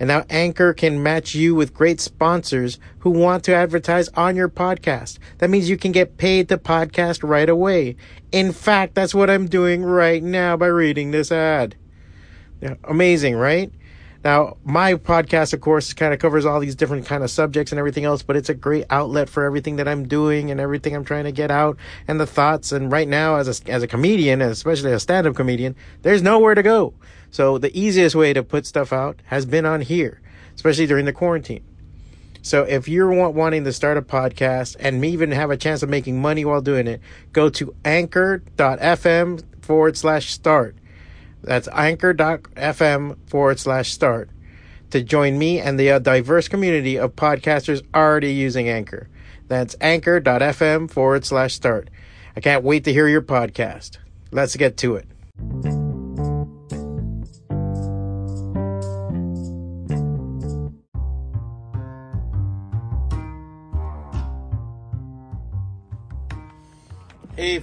And now Anchor can match you with great sponsors who want to advertise on your podcast. That means you can get paid to podcast right away. In fact, that's what I'm doing right now by reading this ad. Yeah, amazing, right? Now, my podcast, of course, kind of covers all these different kind of subjects and everything else, but it's a great outlet for everything that I'm doing and everything I'm trying to get out and the thoughts. And right now, as a, as a comedian, especially a stand-up comedian, there's nowhere to go. So the easiest way to put stuff out has been on here, especially during the quarantine. So if you're wanting to start a podcast and even have a chance of making money while doing it, go to anchor.fm forward slash start. That's anchor.fm forward slash start to join me and the uh, diverse community of podcasters already using Anchor. That's anchor.fm forward slash start. I can't wait to hear your podcast. Let's get to it.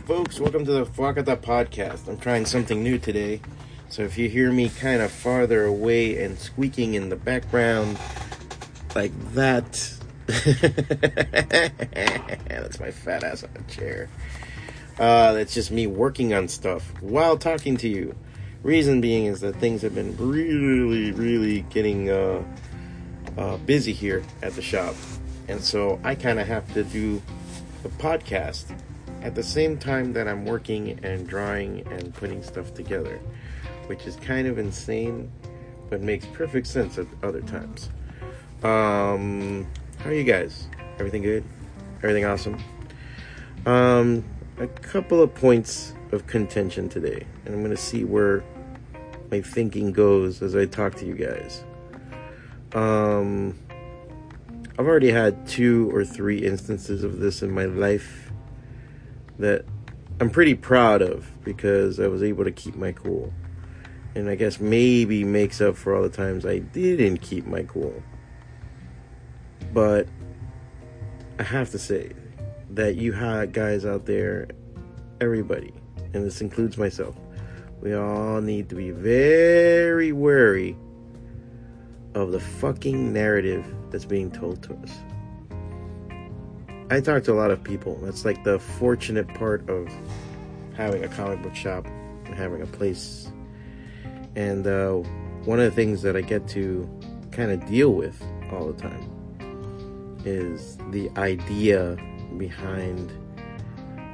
Folks, welcome to the FWACATA podcast. I'm trying something new today. So if you hear me kind of farther away and squeaking in the background like that, that's my fat ass on a chair. Uh, that's just me working on stuff while talking to you. Reason being is that things have been really, really getting uh, uh, busy here at the shop. And so I kind of have to do the podcast at the same time that I'm working and drawing and putting stuff together, which is kind of insane, but makes perfect sense at other times. Um, how are you guys? Everything good? Everything awesome? Um, a couple of points of contention today, and I'm going to see where my thinking goes as I talk to you guys. Um, I've already had two or three instances of this in my life that I'm pretty proud of because I was able to keep my cool. And I guess maybe makes up for all the times I didn't keep my cool. But I have to say that you had guys out there, everybody, and this includes myself, we all need to be very wary of the fucking narrative that's being told to us. I talk to a lot of people. That's like the fortunate part of having a comic book shop and having a place. And uh, one of the things that I get to kind of deal with all the time is the idea behind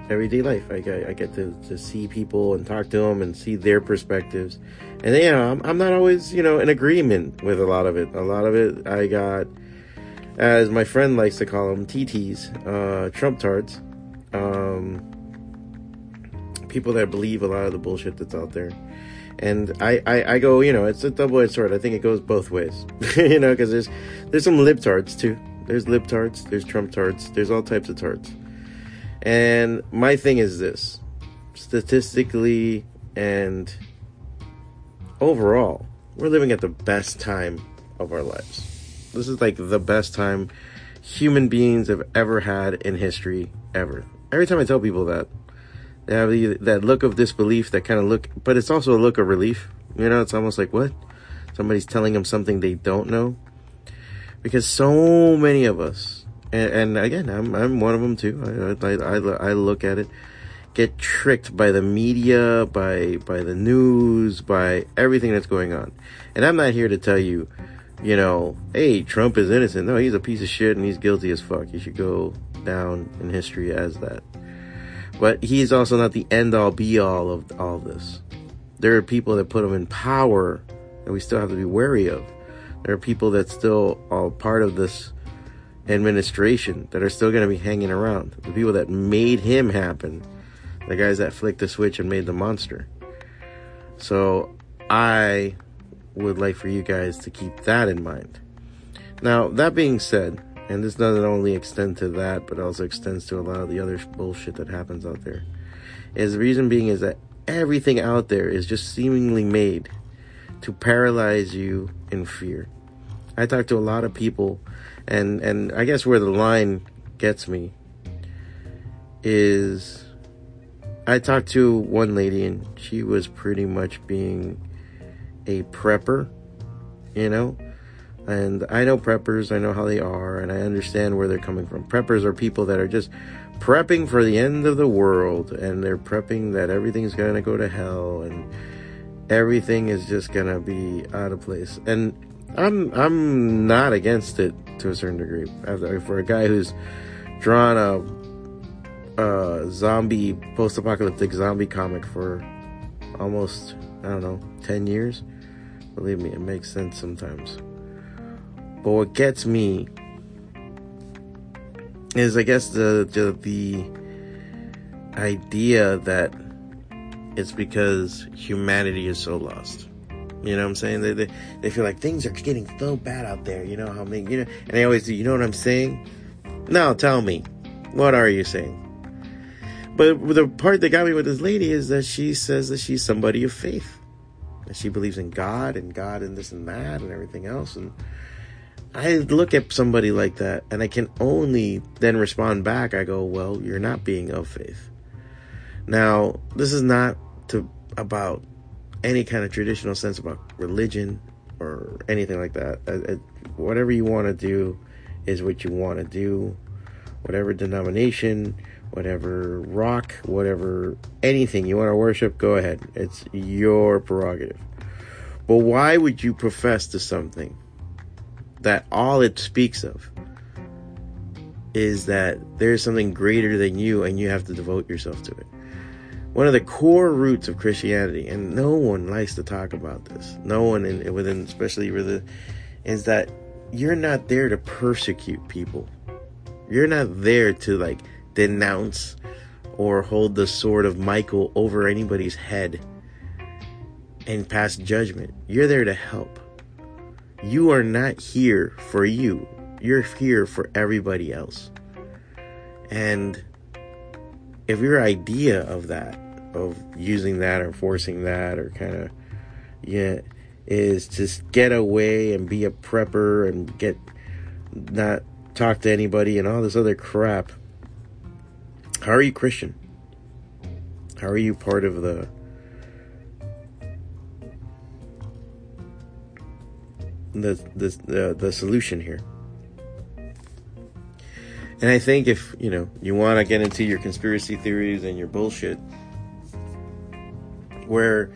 everyday life. I, I get to, to see people and talk to them and see their perspectives. And, know, I'm, I'm not always, you know, in agreement with a lot of it. A lot of it, I got as my friend likes to call them, TTs, uh, Trump tards, um, people that believe a lot of the bullshit that's out there. And I, I, I go, you know, it's a double-edged sword. I think it goes both ways, you know, because there's there's some libtards too. There's libtards, there's Trump tards, there's all types of tards. And my thing is this: statistically and overall, we're living at the best time of our lives this is like the best time human beings have ever had in history ever. Every time I tell people that, they have that look of disbelief, that kind of look, but it's also a look of relief. You know, it's almost like what? Somebody's telling them something they don't know. Because so many of us, and, and again, I'm, I'm one of them too. I, I, I, I look at it, get tricked by the media, by, by the news, by everything that's going on. And I'm not here to tell you, you know, hey, Trump is innocent. No, he's a piece of shit and he's guilty as fuck. He should go down in history as that. But he's also not the end all be all of all this. There are people that put him in power that we still have to be wary of. There are people that still are part of this administration that are still going to be hanging around. The people that made him happen, the guys that flicked the switch and made the monster. So I would like for you guys to keep that in mind. Now, that being said, and this doesn't only extend to that, but also extends to a lot of the other bullshit that happens out there. Is the reason being is that everything out there is just seemingly made to paralyze you in fear. I talk to a lot of people, and and I guess where the line gets me is I talked to one lady, and she was pretty much being a prepper, you know. And I know preppers, I know how they are, and I understand where they're coming from. Preppers are people that are just prepping for the end of the world, and they're prepping that everything's gonna go to hell, and everything is just gonna be out of place. And I'm I'm not against it to a certain degree. For a guy who's drawn a, a zombie post-apocalyptic zombie comic for almost I don't know ten years, believe me, it makes sense sometimes. But what gets me is, I guess, the the, the idea that it's because humanity is so lost. You know what I'm saying? They, they, they feel like things are getting so bad out there. You know how many, you know, and they always do, you know what I'm saying? Now tell me. What are you saying? But the part that got me with this lady is that she says that she's somebody of faith. And she believes in God and God and this and that and everything else. And I look at somebody like that and I can only then respond back. I go, well, you're not being of faith. Now, this is not to about any kind of traditional sense about religion or anything like that. Uh, uh, whatever you want to do is what you want to do. Whatever denomination, whatever rock, whatever anything you want to worship, go ahead. It's your prerogative. But why would you profess to something that all it speaks of is that there's something greater than you and you have to devote yourself to it? one of the core roots of Christianity, and no one likes to talk about this. No one, in, within, especially with the, is that you're not there to persecute people. You're not there to like denounce or hold the sword of Michael over anybody's head and pass judgment. You're there to help. You are not here for you. You're here for everybody else. And if your idea of that, of using that or forcing that or kind of, yeah, is just get away and be a prepper and get not talk to anybody and all this other crap. How are you Christian? How are you part of the the the uh, the solution here? And I think if, you know, you want to get into your conspiracy theories and your bullshit, where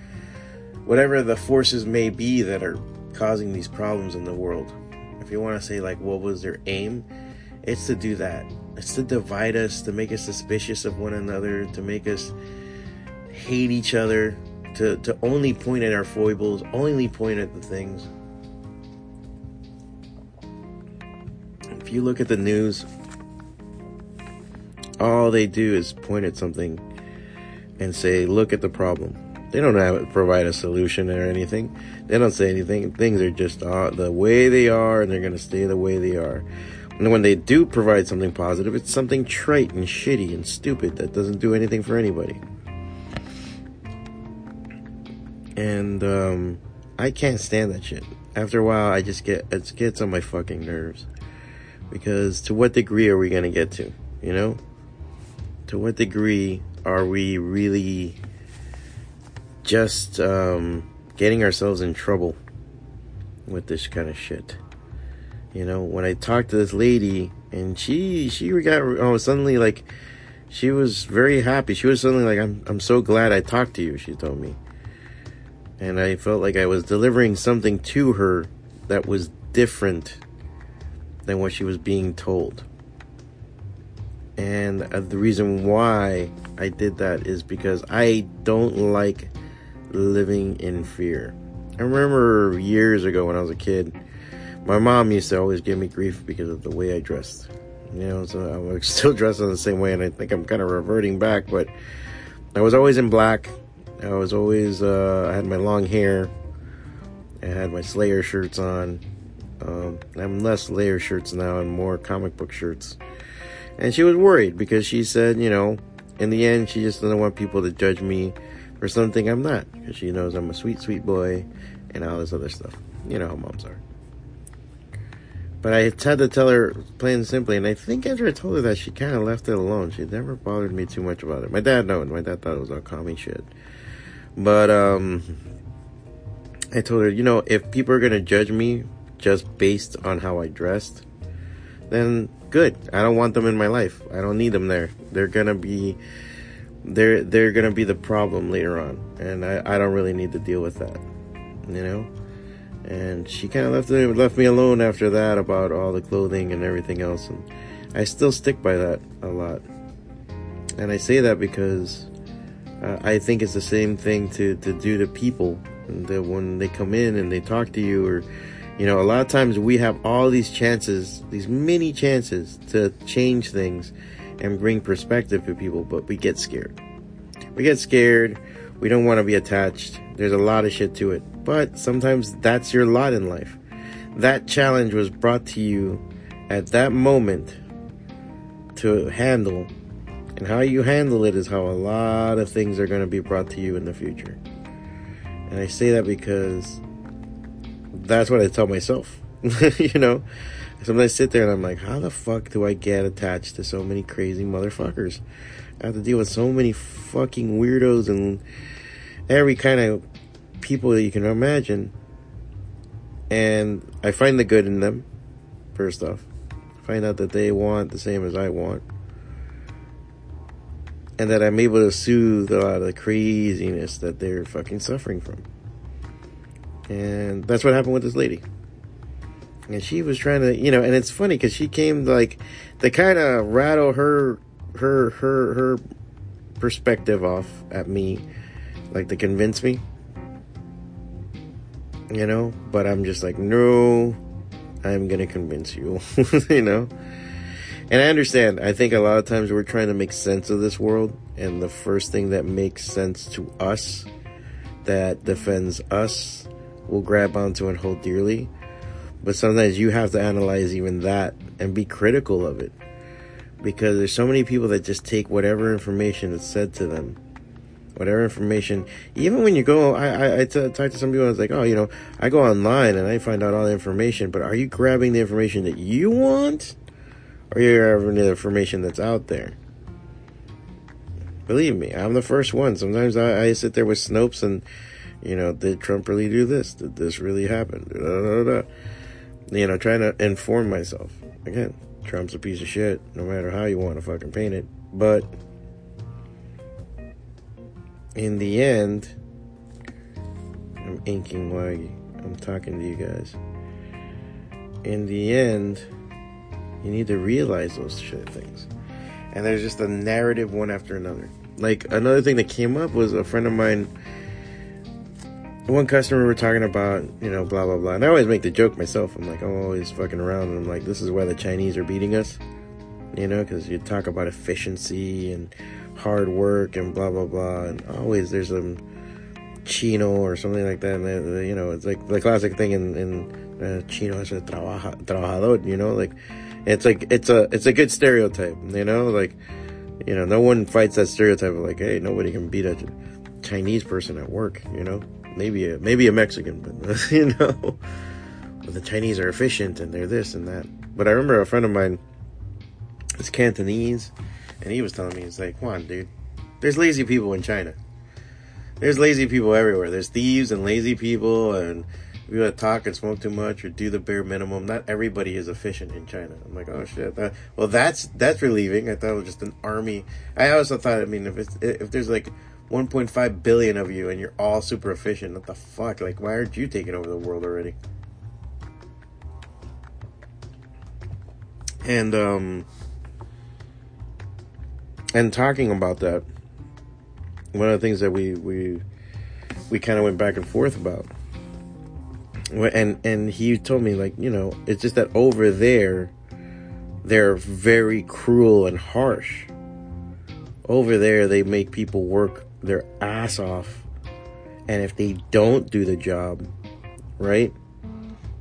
whatever the forces may be that are causing these problems in the world, if you want to say, like, what was their aim, it's to do that. It's to divide us, to make us suspicious of one another, to make us hate each other, to, to only point at our foibles, only point at the things. If you look at the news, all they do is point at something and say, look at the problem. They don't have provide a solution or anything. They don't say anything. Things are just uh, the way they are, and they're going to stay the way they are. And when they do provide something positive, it's something trite and shitty and stupid that doesn't do anything for anybody. And um, I can't stand that shit. After a while, I just get it gets on my fucking nerves. Because to what degree are we to get to? You know? to what degree are we really just um, getting ourselves in trouble with this kind of shit? You know, when I talked to this lady and she she got oh suddenly like she was very happy. She was suddenly like I'm I'm so glad I talked to you, she told me. And I felt like I was delivering something to her that was different than what she was being told. And uh, the reason why I did that is because I don't like living in fear. I remember years ago when I was a kid, my mom used to always give me grief because of the way I dressed. You know, so I'm still dressed in the same way, and I think I'm kind of reverting back. But I was always in black. I was always uh, I had my long hair, I had my Slayer shirts on. Um, I'm less Slayer shirts now and more comic book shirts. And she was worried because she said, you know, in the end, she just doesn't want people to judge me for something I'm not. Because she knows I'm a sweet, sweet boy and all this other stuff. You know how moms are. But I had to tell her plain and simply, and I think after I told her that, she kind of left it alone. She never bothered me too much about it. My dad knows. My dad thought it was all commie shit. But um, I told her, you know, if people are gonna judge me just based on how I dressed, then good. I don't want them in my life. I don't need them there. They're gonna be they're they're gonna be the problem later on, and I, I don't really need to deal with that. You know? And she kind of left me, left me alone after that about all the clothing and everything else and I still stick by that a lot. And I say that because uh, I think it's the same thing to, to do to people that when they come in and they talk to you or you know a lot of times we have all these chances these many chances to change things and bring perspective to people but we get scared. We get scared we don't want to be attached there's a lot of shit to it but sometimes that's your lot in life. That challenge was brought to you at that moment to handle. And how you handle it is how a lot of things are going to be brought to you in the future. And I say that because that's what I tell myself. you know, sometimes I sit there and I'm like, how the fuck do I get attached to so many crazy motherfuckers? I have to deal with so many fucking weirdos and every kind of people that you can imagine. And I find the good in them, first off. Find out that they want the same as I want. And that I'm able to soothe a lot of the craziness that they're fucking suffering from. And that's what happened with this lady. And she was trying to, you know, and it's funny because she came like to kind of rattle her, her, her, her perspective off at me, like to convince me you know, but I'm just like, no, I'm gonna convince you, you know. And I understand. I think a lot of times we're trying to make sense of this world, and the first thing that makes sense to us, that defends us, we'll grab onto and hold dearly. But sometimes you have to analyze even that and be critical of it. Because there's so many people that just take whatever information is said to them whatever information. Even when you go, I, I, I t- talk to some people, I was like, oh, you know, I go online and I find out all the information, but are you grabbing the information that you want? Or are you grabbing the information that's out there? Believe me, I'm the first one. Sometimes I, I sit there with Snopes and, you know, did Trump really do this? Did this really happen? Da, da, da, you know, trying to inform myself. Again, Trump's a piece of shit, no matter how you want to fucking paint it. But in the end, I'm inking while I'm talking to you guys. In the end, you need to realize those shit things. And there's just a narrative one after another. Like another thing that came up was a friend of mine. One customer we're talking about, you know, blah blah blah. And I always make the joke myself. I'm like, I'm always fucking around, and I'm like, this is why the Chinese are beating us, you know, because you talk about efficiency and hard work and blah blah blah and always there's some chino or something like that and they, they, you know it's like the classic thing in in uh, chino is a trabaja, trabajador you know like it's like it's a it's a good stereotype you know like you know no one fights that stereotype of like hey nobody can beat a chinese person at work you know maybe a maybe a mexican but you know but the chinese are efficient and they're this and that but i remember a friend of mine is cantonese and he was telling me, he's like, on, dude. There's lazy people in China. There's lazy people everywhere. There's thieves and lazy people and people that talk and smoke too much or do the bare minimum. Not everybody is efficient in China. I'm like, oh shit. That, well, that's that's relieving. I thought it was just an army. I also thought, I mean, if it's if there's like 1.5 billion of you and you're all super efficient, what the fuck? Like, why aren't you taking over the world already? And um, and talking about that, one of the things that we we we kind of went back and forth about, and and he told me like you know it's just that over there, they're very cruel and harsh. Over there, they make people work ass off, and if they don't do the job, right?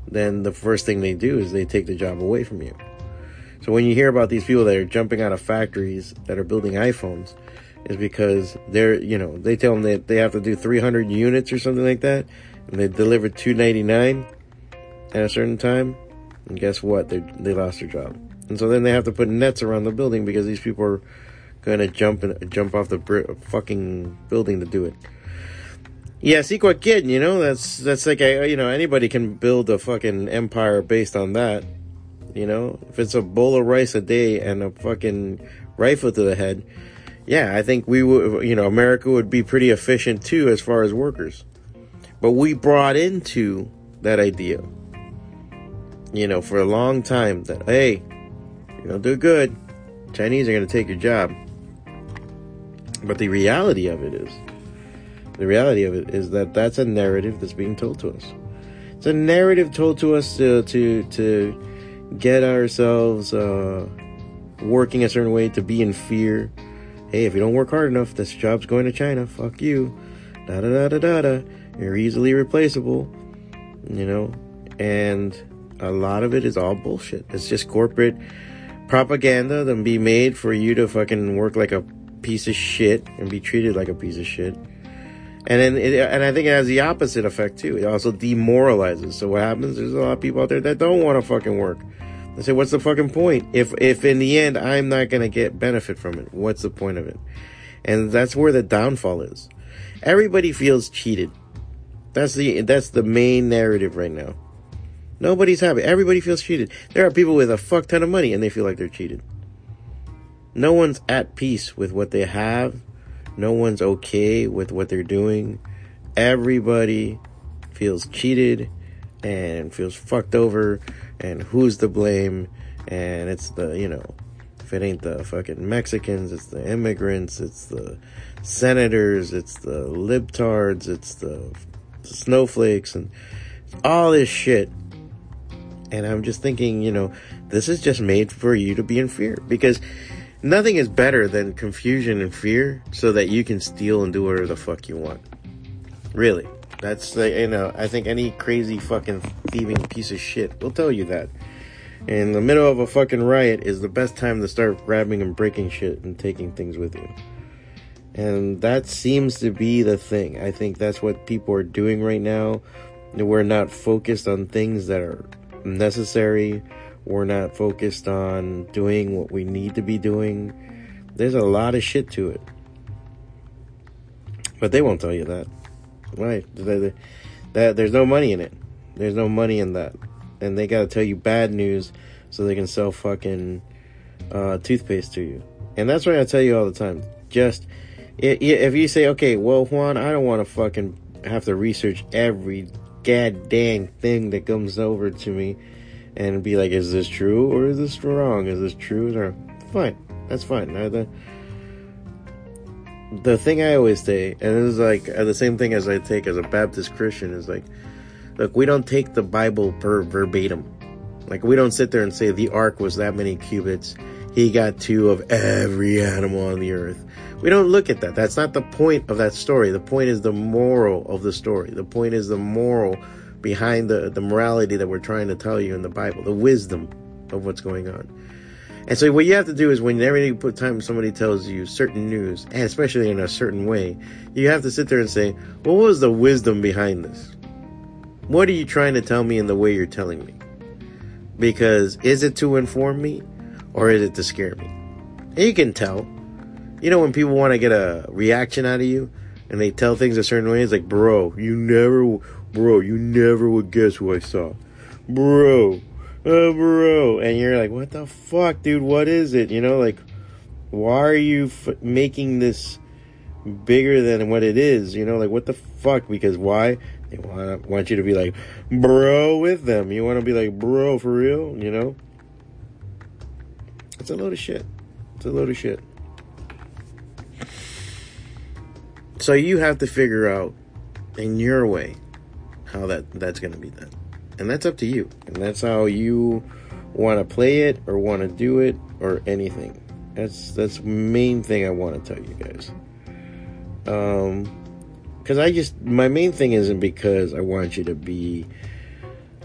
Then the first thing they do is they take the job away from you. So when you hear about these people that are jumping out of factories that are building iPhones, is because they're, you know, they tell them that they have to do 300 units or something like that, and they deliver 299 at a certain time, and guess what? They they lost their job, and so then they have to put nets around the building because these people are to jump and jump off the br- fucking building to do it. Yeah, what kid, you know, that's that's like a, you know anybody can build a fucking empire based on that. You know, if it's a bowl of rice a day and a fucking rifle to the head, yeah, I think we would, you know, America would be pretty efficient too as far as workers. But we brought into that idea, you know, for a long time that, hey, you don't do good, Chinese are going to take your job. But the reality of it is, the reality of it is that that's a narrative that's being told to us. It's a narrative told to us to to to get ourselves uh, working a certain way, to be in fear. Hey, if you don't work hard enough, this job's going to China. Fuck you. Da da da da da da. You're easily replaceable. You know, and a lot of it is all bullshit. It's just corporate propaganda that be made for you to fucking work like a piece of shit and be treated like a piece of shit. And then, it, and I think it has the opposite effect too. It also demoralizes. So what happens? There's a lot of people out there that don't want to fucking work. They say, "What's the fucking point? If if in the end I'm not gonna get benefit from it, what's the point of it?" And that's where the downfall is. Everybody feels cheated. That's the that's the main narrative right now. Nobody's happy. Everybody feels cheated. There are people with a fuck ton of money and they feel like they're cheated. No one's at peace with what they have. No one's okay with what they're doing. Everybody feels cheated and feels fucked over and who's to blame and it's the, you know, if it ain't the fucking Mexicans, it's the immigrants, it's the senators, it's the libtards, it's the snowflakes and all this shit. And I'm just thinking, you know, this is just made for you to be in fear because nothing is better than confusion and fear so that you can steal and do whatever the fuck you want. Really. That's the, you know, I think any crazy fucking thieving piece of shit will tell you that. In the middle of a fucking riot is the best time to start grabbing and breaking shit and taking things with you. And that seems to be the thing. I think that's what people are doing right now. We're not focused on things that are necessary. We're not focused on doing what we need to be doing. There's a lot of shit to it. But they won't tell you that. Right. That there's no money in it. There's no money in that. And they gotta tell you bad news so they can sell fucking uh, toothpaste to you. And that's why I tell you all the time. Just if you say, okay, well, Juan, I don't want to fucking have to research every goddamn thing that comes over to me and be like, is this true or is this wrong? Is this true or fine? That's fine. Now, the thing I always say, and it is like uh, the same thing as I take as a Baptist Christian, is like, look, we don't take the Bible per verbatim. Like we don't sit there and say the ark was that many cubits. He got two of every animal on the earth. We don't look at that. That's not the point of that story. The point is the moral of the story. The point is the moral behind the, the morality that we're trying to tell you in the Bible, the wisdom of what's going on. And so what you have to do is whenever you put time somebody tells you certain news, and especially in a certain way, you have to sit there and say, what was the wisdom behind this? What are you trying to tell me in the way you're telling me? Because is it to inform me or is it to scare me? And you can tell. You know when people want to get a reaction out of you and they tell things a certain way, it's like, bro, you never, bro, you never would guess who I saw. Bro, oh, bro. And you're like, what the fuck, dude? What is it? You know, like, why are you f- making this bigger than what it is? You know, like, what the fuck? Because why? They want, want you to be like, bro, with them. You want to be like, bro, for real? You know? It's a load of shit. It's a load of shit. So you have to figure out in your way how that that's going to be done. And that's up to you. And that's how you want to play it or want to do it or anything. That's that's main thing I want to tell you guys. Um because I just my main thing isn't because I want you to be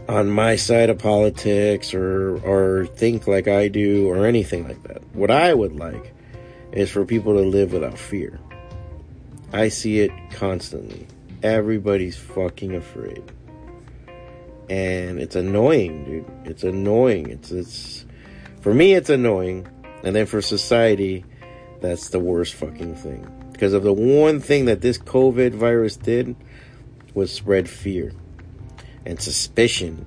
on my side of politics or or think like I do or anything like that. What I would like is for people to live without fear. I see it constantly. Everybody's fucking afraid. And it's annoying, dude. It's annoying. It's it's for me it's annoying. And then for society, that's the worst fucking thing. Because of the one thing that this COVID virus did was spread fear and suspicion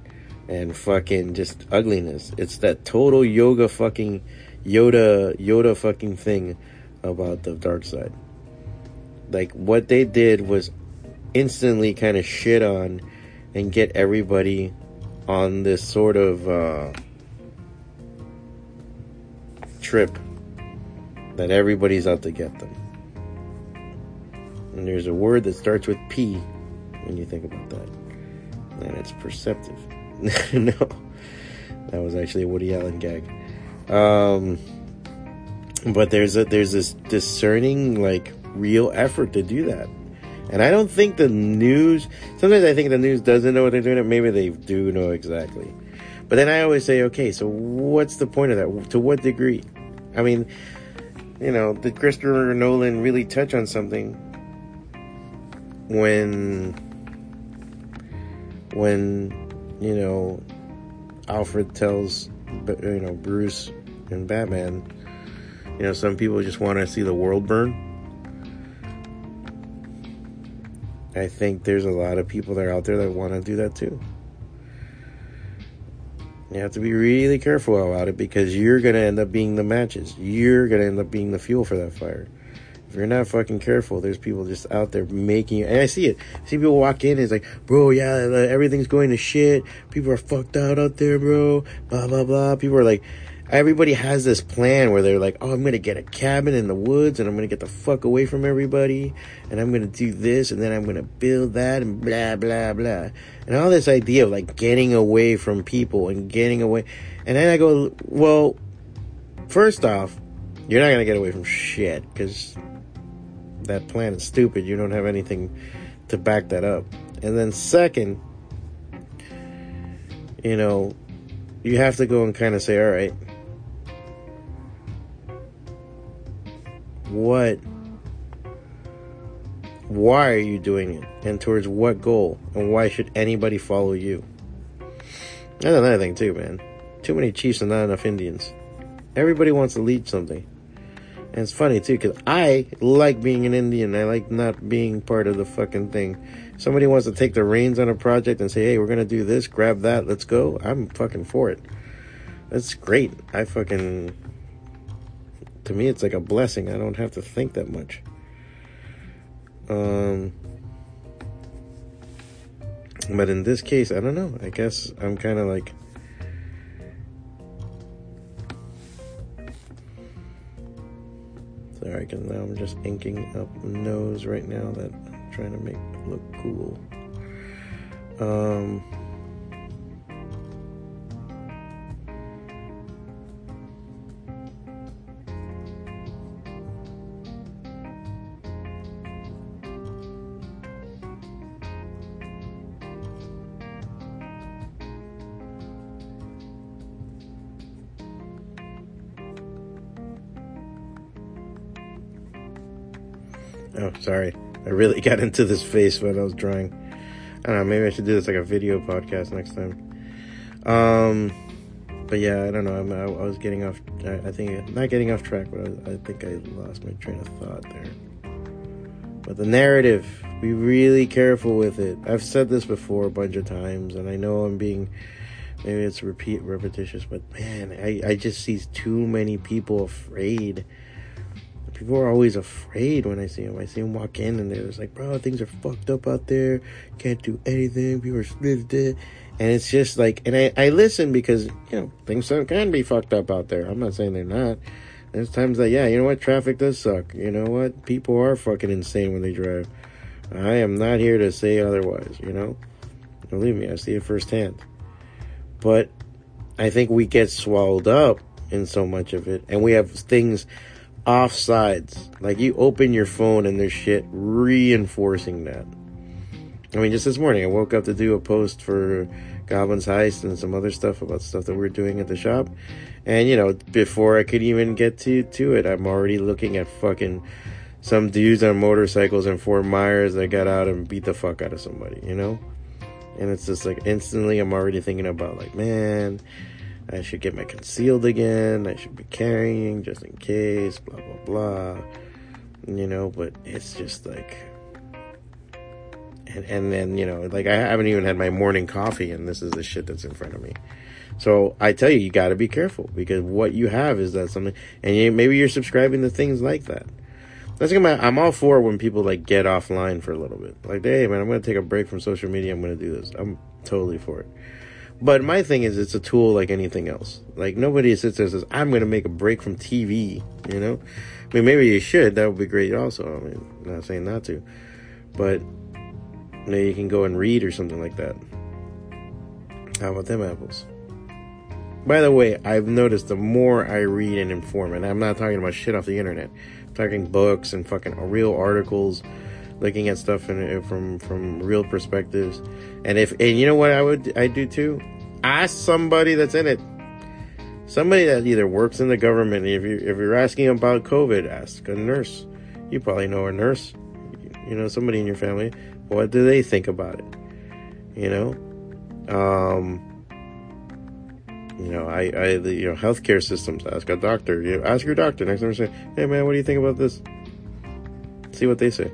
and fucking just ugliness. It's that total yoga fucking Yoda Yoda fucking thing about the dark side. Like what they did was instantly kind of shit on and get everybody on this sort of uh, trip that everybody's out to get them. And there's a word that starts with P when you think about that. And it's perceptive. no. That was actually a Woody Allen gag. Um, but there's a there's this discerning like real effort to do that. And I don't think the news sometimes I think the news doesn't know what they're doing, or maybe they do know exactly. But then I always say, okay, so what's the point of that? To what degree? I mean, you know, did Christopher Nolan really touch on something when when you know Alfred tells you know Bruce and Batman you know some people just want to see the world burn I think there's a lot of people that are out there that want to do that too you have to be really careful about it because you're going to end up being the matches you're going to end up being the fuel for that fire if you're not fucking careful, there's people just out there making, and I see it. I see people walk in, it's like, bro, yeah, everything's going to shit. People are fucked out out there, bro. Blah blah blah. People are like, everybody has this plan where they're like, oh, I'm gonna get a cabin in the woods, and I'm gonna get the fuck away from everybody, and I'm gonna do this, and then I'm gonna build that, and blah blah blah, and all this idea of like getting away from people and getting away, and then I go, well, first off, you're not gonna get away from shit because that plan is stupid. You don't have anything to back that up. And then second, you know, you have to go and kind of say, all right, what, why are you doing it? And towards what goal? And why should anybody follow you? That's another thing too, man. Too many chiefs and not enough Indians. Everybody wants to lead something. And it's funny too, because I like being an Indian. I like not being part of the fucking thing. Somebody wants to take the reins on a project and say, hey, we're to do this, grab that, let's go. I'm fucking for it. That's great. I fucking. To me, it's like a blessing. I don't have to think that much. Um. But in this case, I don't know. I guess I'm kind of like Sorry, because now I'm just inking up nose right now that I'm trying to make look cool. Um, sorry. I really got into this face when I was drawing. I don't know. Maybe I should do this like a video podcast next time. Um, but yeah, I don't know. I'm, I, I was getting off. I, I, think not getting off track, but I, I think I lost my train of thought there. But the narrative, be really careful with it. I've said this before a bunch of times, and I know I'm being maybe it's repeat repetitious, but man, I, I just see too many people afraid people are always afraid when I see them. I see them walk in and they're just like, bro, things are fucked up out there. Can't do anything. People are split. And it's just like, and I, I listen because, you know, things can be fucked up out there. I'm not saying they're not. There's times that, yeah, you know what? Traffic does suck. You know what? People are fucking insane when they drive. I am not here to say otherwise, you know? Believe me, I see it firsthand. But I think we get swallowed up in so much of it, and we have things offsides. Like you open your phone and there's shit reinforcing that. I mean, just this morning I woke up to do a post for Goblin's Heist and some other stuff about stuff that we're doing at the shop. And you know, before I could even get to to it, I'm already looking at fucking some dudes on motorcycles in Fort Myers that got out and beat the fuck out of somebody, you know? And it's just like instantly I'm already thinking about like, man, I should get my concealed again. I should be carrying just in case, blah, blah, blah. You know, but it's just like, and, and then, you know, like I haven't even had my morning coffee and this is the shit that's in front of me. So I tell you, you got to be careful because what you have is that something, and you, maybe you're subscribing to things like that. That's I'm all for when people like get offline for a little bit. Like, hey man, I'm gonna take a break from social media. I'm gonna do this. I'm totally for it. But my thing is, it's a tool like anything else. Like nobody sits there and says, "I'm gonna make a break from TV." You know, I mean, maybe you should. That would be great. Also, I mean, I'm not saying not to, but maybe you can go and read or something like that. How about them apples? By the way, I've noticed the more I read and inform, and I'm not talking about shit off the internet talking books and fucking real articles, looking at stuff in, from from real perspectives. And if and you know what I would I do too? Ask somebody that's in it. Somebody that either works in the government. If you if you're asking about COVID, ask a nurse. You probably know a nurse. You know somebody in your family. What do they think about it? You know. Um, you know, I, I, the, you know, healthcare systems. Ask a doctor. You ask your doctor next time. Say, hey man, what do you think about this? See what they say.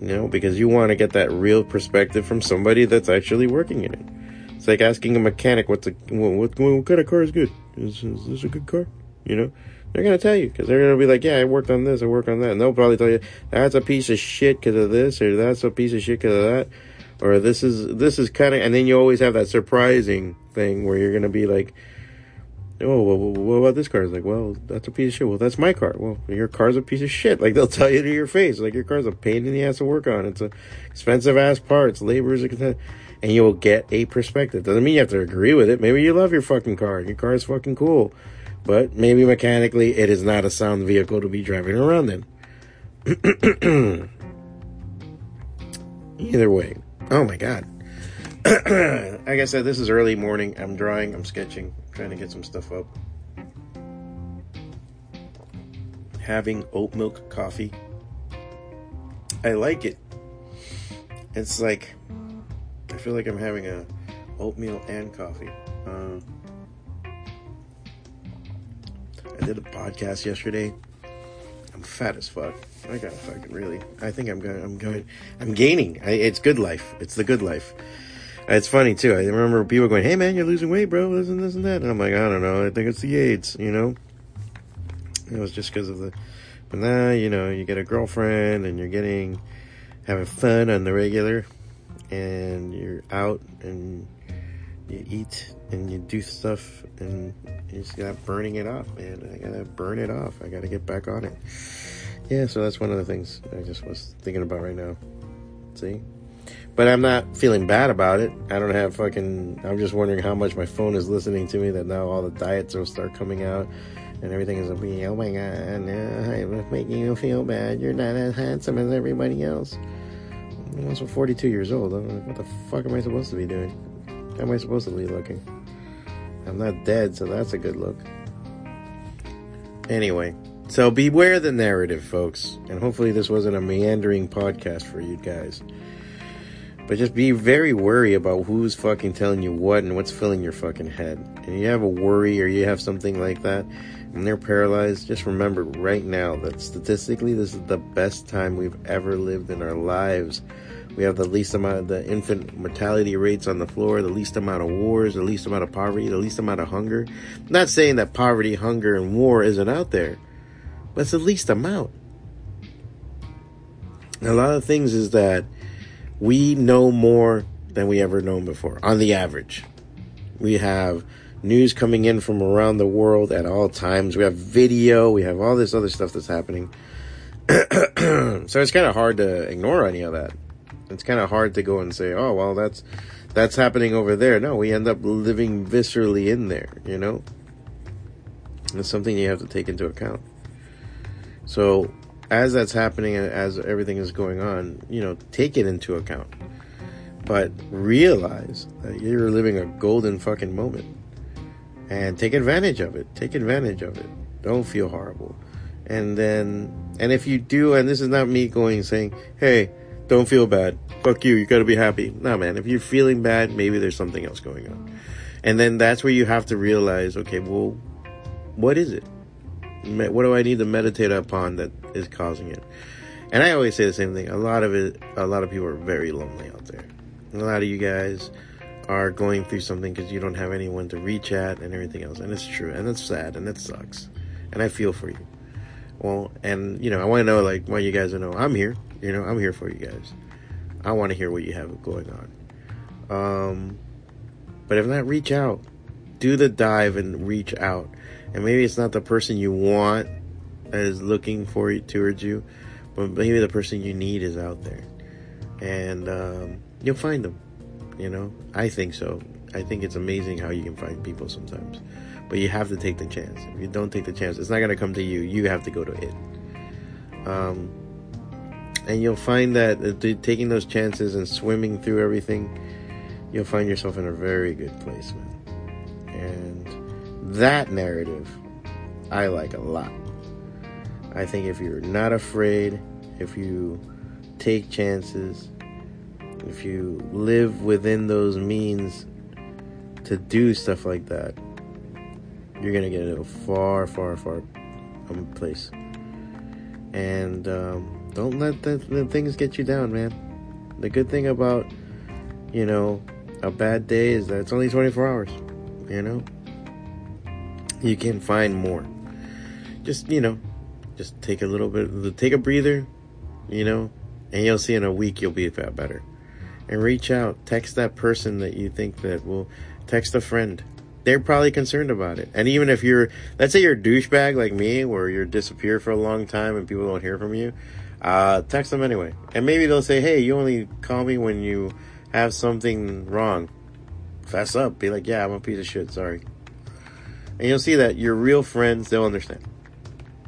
You know, because you want to get that real perspective from somebody that's actually working in it. It's like asking a mechanic, "What's a what, what, what kind of car is good? Is, is this a good car?" You know, they're gonna tell you because they're gonna be like, "Yeah, I worked on this, I worked on that," and they'll probably tell you that's a piece of shit because of this, or that's a piece of shit because of that or this is this is kind of and then you always have that surprising thing where you're gonna be like oh well, what about this car? It's like well that's a piece of shit. Well that's my car. Well your car's a piece of shit. Like they'll tell you to your face. Like your car's a pain in the ass to work on. It's a expensive ass parts labor is a and you'll get a perspective. Doesn't mean you have to agree with it. Maybe you love your fucking car. Your car is fucking cool. But maybe mechanically it is not a sound vehicle to be driving around in. Either way. Oh my god. like I said, this is early morning. I'm drawing, I'm sketching, trying to get some stuff up. Having oat milk coffee. I like it. It's like I feel like I'm having a oatmeal and coffee. Uh, I did a podcast yesterday I'm fat as fuck. I gotta fucking really. I think I'm going. I'm going. I'm gaining. I, it's good life. It's the good life. It's funny too. I remember people going, "Hey man, you're losing weight, bro. This and this and that." And I'm like, I don't know. I think it's the AIDS. You know. It was just because of the. But now you know you get a girlfriend and you're getting having fun on the regular, and you're out and you eat and you do stuff and you just got burning it off, man. I gotta burn it off. I gotta get back on it. Yeah, so that's one of the things I just was thinking about right now. See? But I'm not feeling bad about it. I don't have fucking. I'm just wondering how much my phone is listening to me that now all the diets will start coming out and everything is being, oh my god, uh, I'm making you feel bad. You're not as handsome as everybody else. I'm also 42 years old. What the fuck am I supposed to be doing? How am I supposed to be looking? I'm not dead, so that's a good look. Anyway, so beware the narrative, folks. And hopefully, this wasn't a meandering podcast for you guys. But just be very wary about who's fucking telling you what and what's filling your fucking head. And you have a worry or you have something like that and they're paralyzed, just remember right now that statistically, this is the best time we've ever lived in our lives we have the least amount of the infant mortality rates on the floor, the least amount of wars, the least amount of poverty, the least amount of hunger. I'm not saying that poverty, hunger, and war isn't out there, but it's the least amount. A lot of things is that we know more than we ever known before, on the average. We have news coming in from around the world at all times. We have video, we have all this other stuff that's happening. so it's kind of hard to ignore any of that it's kind of hard to go and say, oh, well, that's that's happening over there. No, we end up living viscerally in there, you know. It's something you have to take into account. So, as that's happening, as everything is going on, you know, take it into account. But realize that you're living a golden fucking moment. And take advantage of it. Take advantage of it. Don't feel horrible. And then, and if you do, and this is not me going saying, hey, don't feel bad. Fuck you. You gotta be happy. No, man. If you're feeling bad, maybe there's something else going on. And then that's where you have to realize, okay, well, what is it? What do I need to meditate upon that is causing it? And I always say the same thing. A lot of it, a lot of people are very lonely out there. A lot of you guys are going through something because you don't have anyone to reach at and everything else. And it's true. And it's sad. And it sucks. And I feel for you. Well, and, you know, I want to know, like, want you guys to know I'm here. You know, I'm here for you guys. I want to hear what you have going on. Um, but if not, reach out. Do the dive and reach out and maybe it's not the person you want is looking for you towards you, but maybe the person you need is out there, and um, you'll find them. You know, I think so. I think it's amazing how you can find people sometimes, but you have to take the chance. If you don't take the chance, it's not gonna come to you. You have to go to it. Um, and you'll find that uh, taking those chances and swimming through everything, you'll find yourself in a very good place, man. And that narrative I like a lot. I think if you're not afraid, if you take chances, if you live within those means to do stuff like that, you're gonna get a far, far, far um, place. And um, don't let the, the things get you down, man. The good thing about, you know, a bad day is that it's only 24 hours. You know, you can find more. Just, you know, just take a little bit, take a breather, you know, and you'll see in a week you'll be better. And reach out, text that person that you think that will, text a friend. They're probably concerned about it. And even if you're, let's say you're a douchebag like me, where you're for a long time and people don't hear from you, uh, text them anyway. And maybe they'll say, hey, you only call me when you have something wrong. Fess up. Be like, yeah, I'm a piece of shit. Sorry. And you'll see that your real friends, they'll understand.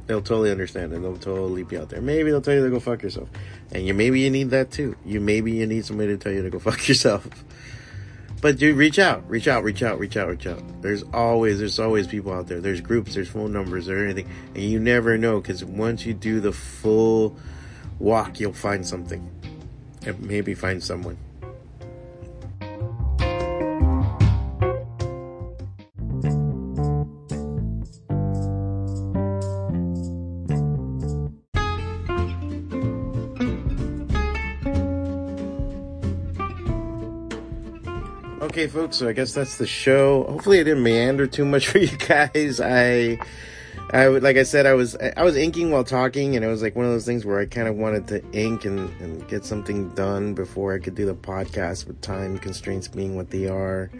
They'll totally understand and they'll totally be out there. Maybe they'll tell you to go fuck yourself. And you maybe you need that too. You maybe you need somebody to tell you to go fuck yourself. But dude, reach out, reach out, reach out, reach out, reach out. There's always, there's always people out there. There's groups, there's phone numbers, or anything, and you never know because once you do the full walk, you'll find something, and maybe find someone. Folks. So I guess that's the show. Hopefully, I didn't meander too much for you guys. I, I like I said, I was I was inking while talking, and it was like one of those things where I kind of wanted to ink and, and get something done before I could do the podcast. With time constraints being what they are,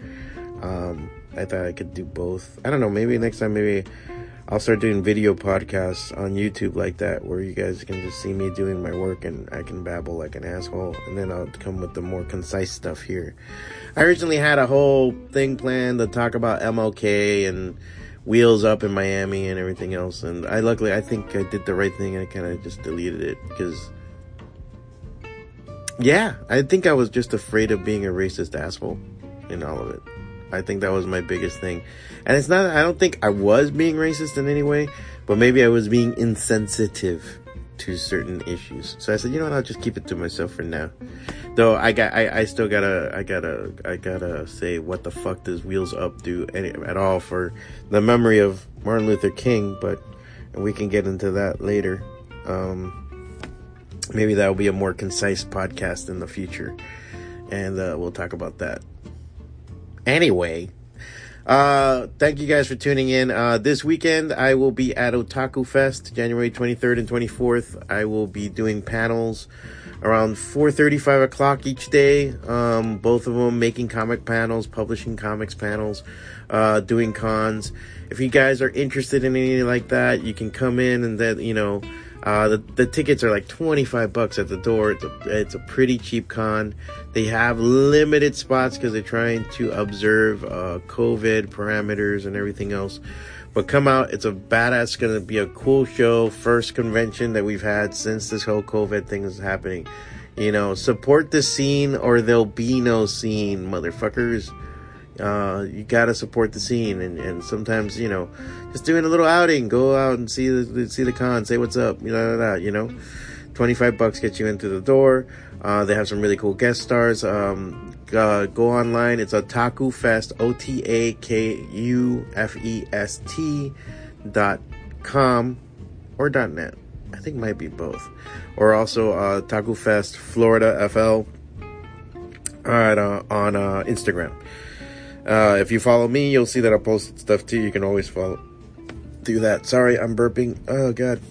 um, I thought I could do both. I don't know. Maybe next time, maybe I'll start doing video podcasts on YouTube like that, where you guys can just see me doing my work and I can babble like an asshole, and then I'll come with the more concise stuff here. I originally had a whole thing planned to talk about MLK and Wheels Up in Miami and everything else, and I luckily I think I did the right thing. And I kind of just deleted it because, yeah, I think I was just afraid of being a racist asshole in all of it. I think that was my biggest thing. And it's not, I don't think I was being racist in any way, but maybe I was being insensitive to certain issues. So I said, you know what, I'll just keep it to myself for now. Though I got, I, I still gotta, I gotta, I gotta say, what the fuck does Wheels Up do any, at all for the memory of Martin Luther King? But we can get into that later. Um, maybe that will be a more concise podcast in the future, and uh, we'll talk about that. Anyway, uh, thank you guys for tuning in. Uh, this weekend I will be at Otaku Fest, January 23rd and 24th. I will be doing panels around 4.30, 5 o'clock each day. Um, both of them making comic panels, publishing comics panels, uh, doing cons. If you guys are interested in anything like that, you can come in and that, you know, uh, the, the tickets are like 25 bucks at the door. It's a, it's a pretty cheap con. They have limited spots because they're trying to observe uh, COVID parameters and everything else. But come out. It's a badass, gonna be a cool show. First convention that we've had since this whole COVID thing is happening. You know, support the scene or there'll be no scene, motherfuckers. Uh, you gotta support the scene and, and sometimes, you know, just doing a little outing, go out and see the, see the con, say what's up, you know, you know, 25 bucks gets you into the door. Uh, they have some really cool guest stars. Um, uh, go online. It's Otaku Fest, O T A K U F E S T dot com or dot net. I think might be both. Or also uh, Taku Fest Florida FL at, uh, on uh, Instagram. Uh, if you follow me, you'll see that I posted stuff too. You can always follow through that. Sorry, I'm burping. Oh god,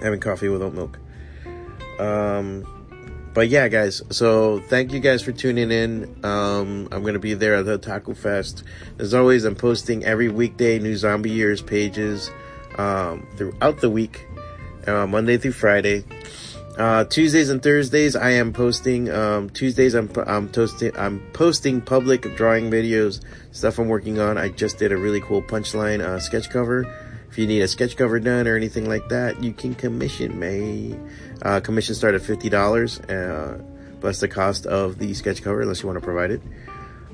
having coffee without milk. Um, but yeah, guys. So thank you guys for tuning in. Um, I'm gonna be there at the Taco Fest. As always, I'm posting every weekday new Zombie Years pages um, throughout the week, uh, Monday through Friday. Uh, Tuesdays and Thursdays, I am posting. Um, Tuesdays, I'm I'm toasting. I'm posting public drawing videos, stuff I'm working on. I just did a really cool punchline uh, sketch cover. If you need a sketch cover done or anything like that, you can commission me. Uh, commission start at fifty dollars, uh, plus the cost of the sketch cover, unless you want to provide it.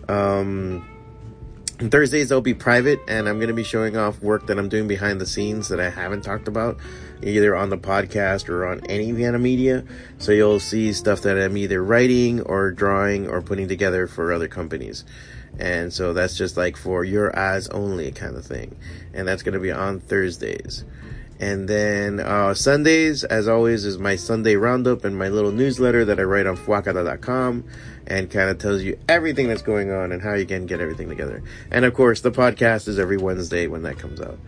Um, Thursdays they'll be private, and I'm to be showing off work that I'm doing behind the scenes that I haven't talked about, either on the podcast or on any Vienna media. So you'll see stuff that I'm either writing or drawing or putting together for other companies. And so that's just like for your eyes only kind of thing. And that's going to be on Thursdays. And then uh, Sundays, as always, is my Sunday roundup and my little newsletter that I write on fwacata.com and kind of tells you everything that's going on and how you can get everything together. And of course, the podcast is every Wednesday when that comes out.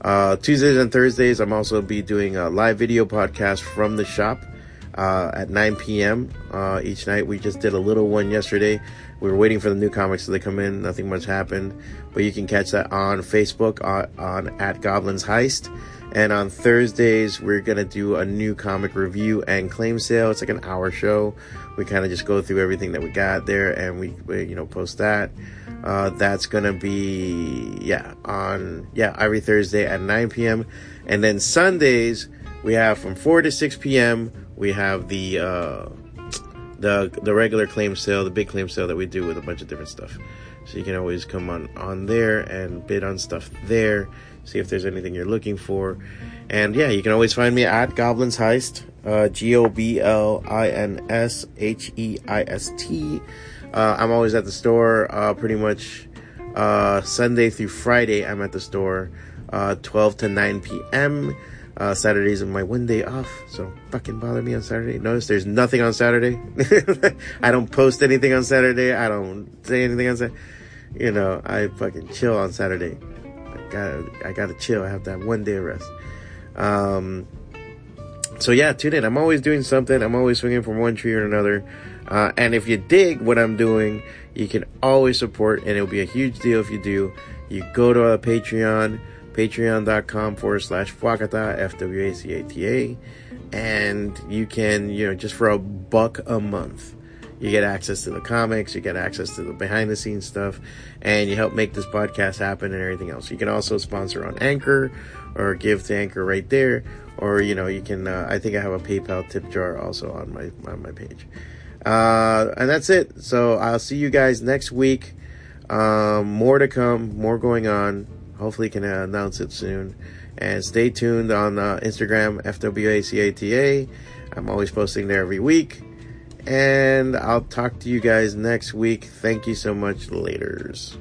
Uh, Tuesdays and Thursdays, I'm also be doing a live video podcast from the shop uh, at 9 p.m. Uh, each night. We just did a little one yesterday. We were waiting for the new comics to come in. Nothing much happened, but you can catch that on Facebook on, on at Goblins Heist. And on Thursdays, we're gonna do a new comic review and claim sale. It's like an hour show. We kind of just go through everything that we got there, and we, we you know post that. Uh, that's gonna be yeah on yeah every Thursday at 9 p.m. And then Sundays we have from 4 to 6 p.m. We have the uh, the the regular claim sale, the big claim sale that we do with a bunch of different stuff. So you can always come on on there and bid on stuff there see if there's anything you're looking for. And yeah, you can always find me at Goblins Heist, uh, G O B L I N S H E I S T. Uh, I'm always at the store, uh, pretty much uh, Sunday through Friday. I'm at the store, uh, 12 to 9 p.m. Uh, Saturdays are my one day off, so fucking bother me on Saturday. Notice there's nothing on Saturday. I don't post anything on Saturday. I don't say anything on Saturday. You know, I fucking chill on Saturday I got I gotta chill. I have to have one day of rest. Um, so yeah, tune in. I'm always doing something. I'm always swinging from one tree or another. Uh, and if you dig what I'm doing, you can always support, and it'll be a huge deal if you do. You go to a Patreon, patreon.com forward slash Fwacata, F W A C A T A, and you can, you know, just for a buck a month, you get access to the comics, you get access to the behind the scenes stuff, and you help make this podcast happen and everything else. You can also sponsor on Anchor or give to Anchor right there, or you know, you can. Uh, I think I have a PayPal tip jar also on my on my page. Uh, and that's it. So I'll see you guys next week. Um, more to come, more going on. Hopefully, can announce it soon. And stay tuned on uh, Instagram, FWACATA. I'm always posting there every week. And I'll talk to you guys next week. Thank you so much. Laters.